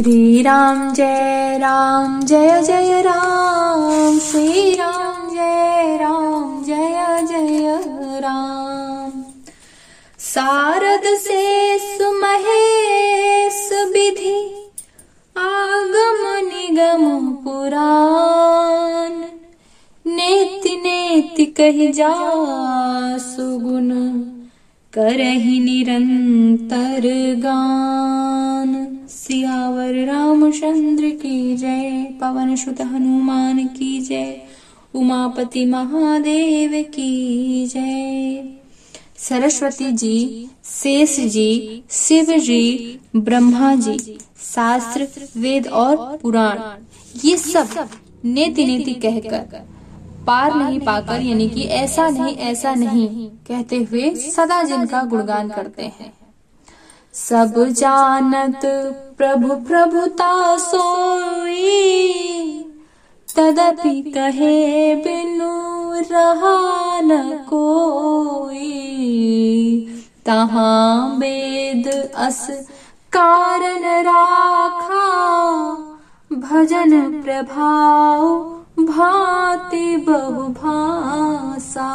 श्री राम जय राम, जय जय राम। श्री राम जय राम, जय जय राम। सारद से सुमहेश विधि, आगम निगम पुराण। नेति नेति कही जा सुगुण, करहि निरंतर गान। सियावर रामचंद्र की जय, पवन सुत हनुमान की जय, उमापति महादेव की जय। सरस्वती जी, शेष जी, शिव जी, ब्रह्मा जी, शास्त्र, वेद और पुराण, ये सब नेति नेति कहकर पार नहीं पाकर, यानी कि ऐसा नहीं ऐसा नहीं कहते हुए सदा जिनका गुणगान करते हैं। सब जानत प्रभु प्रभुता सोई तदपि कहे बिनु रहा न कोई। तहाँ वेद अस कारण राखा। भजन प्रभाव भांति बहुभाषा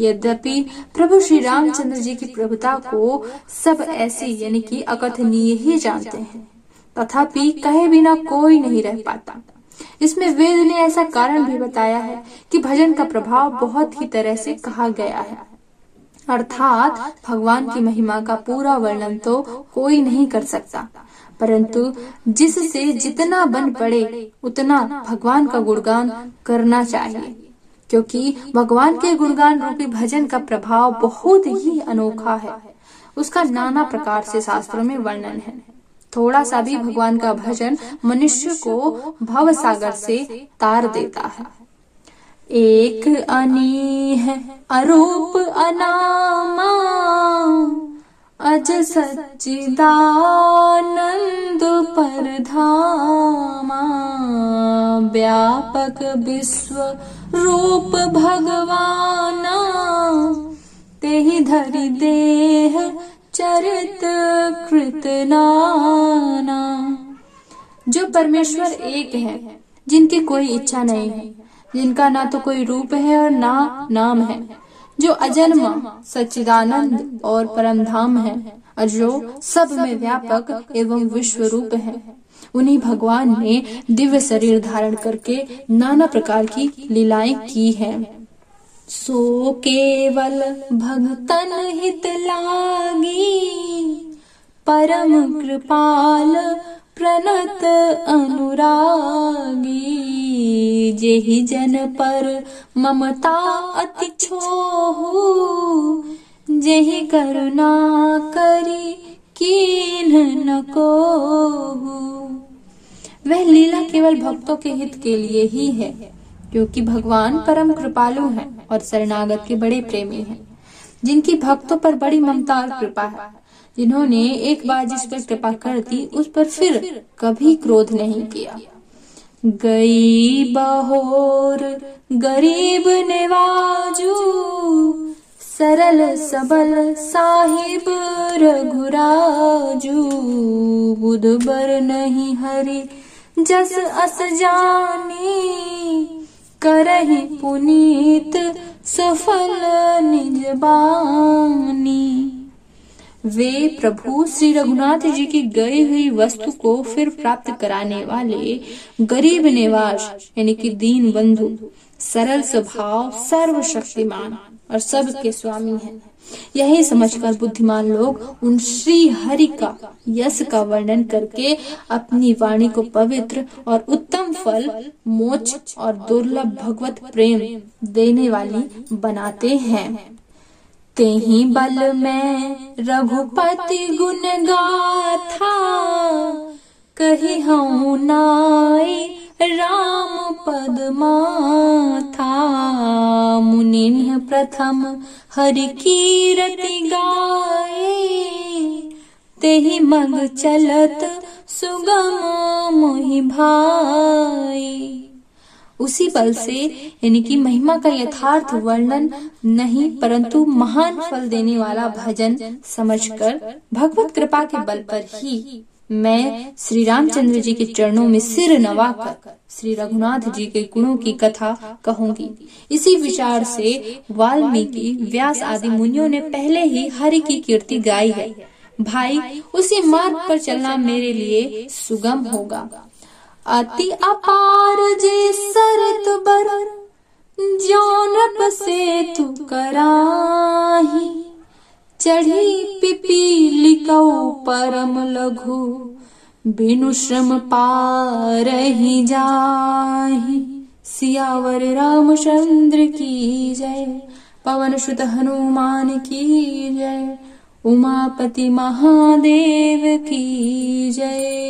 यद्यपि प्रभु श्री रामचंद्र जी की प्रभुता को सब ऐसे यानी कि अकथनीय ही जानते हैं। तथापि कहे बिना कोई नहीं रह पाता। इसमें वेद ने ऐसा कारण भी बताया है कि भजन का प्रभाव बहुत ही तरह से कहा गया है। अर्थात भगवान की महिमा का पूरा वर्णन तो कोई नहीं कर सकता। परंतु जिससे जितना बन पड़े, उतना भगवान का गुणगान करना चाहिए। क्योंकि भगवान के गुणगान रूपी भजन का प्रभाव बहुत ही अनोखा है। उसका नाना प्रकार से शास्त्रों में वर्णन है। थोड़ा सा भी भगवान का भजन मनुष्य को भव सागर से तार देता है। एक अनीह अरूप अनामा, अज सच्चिदानंद पर धामा व्यापक विश्व रूप भगवाना, तेहि धरि देह चरित कृत नाना। जो परमेश्वर एक है, जिनकी कोई इच्छा नहीं है, जिनका ना तो कोई रूप है और ना नाम है, जो अजन्मा, सच्चिदानंद और परम धाम है, और जो सब में व्यापक एवं विश्व रूप है। उन्हीं भगवान ने दिव्य शरीर धारण करके नाना प्रकार की लीलाएँ की हैं। सो केवल भगतन हित लागी, परम कृपाल प्रणत अनुरागी जेहि जन पर ममता अति छोहु, जेहि करुणा करी कीन न को वह लीला केवल भक्तों के हित के लिए ही है, क्योंकि भगवान परम कृपालु हैं और शरणागत के बड़े प्रेमी हैं। जिनकी भक्तों पर बड़ी ममता और कृपा है, जिन्होंने एक बार जिस पर कृपा कर दी, उस पर फिर कभी क्रोध नहीं किया। गई बहोर गरीब नेवाजू, सरल सबल साहिब रघुराजू, बुध बर नहीं हरि जस अस जानी करही पुनीत सफल निज बानी। वे प्रभु श्री रघुनाथ जी की गई हुई वस्तु को फिर प्राप्त कराने वाले गरीब निवास, यानी कि दीन बंधु, सरल स्वभाव, सर्वशक्तिमान और सबके स्वामी हैं। यही समझकर बुद्धिमान लोग उन श्री हरि का, यश का वर्णन करके अपनी वाणी को पवित्र और उत्तम फल मोच और दुर्लभ भगवत प्रेम देने वाली बनाते हैं। तेही बल में रघुपति गुण गाथा कही हूँ नाई राम पद माथा मुनि प्रथम हरि कीरति गाए। तेहि मग चलत सुगम मोहि भाई उसी बल से, यानी कि महिमा का यथार्थ वर्णन नहीं, परंतु महान फल देने वाला भजन समझकर भगवत कृपा के बल पर ही मैं श्री रामचंद्र जी के चरणों में सिर नवाकर श्री रघुनाथ जी के गुणों की कथा कहूँगी। इसी विचार से वाल्मीकि व्यास आदि मुनियों ने पहले ही हरि की कीर्ति गाई है। भाई, उसी मार्ग पर चलना मेरे लिए सुगम होगा। अति अपार जे सरत बर जौन से तू कराही। चढ़ी पिपीलिकौ परम लघु, बिनु श्रम पार ही जाही। सियावर रामचंद्र की जय, पवन सुत हनुमान की जय, उमापति महादेव की जय।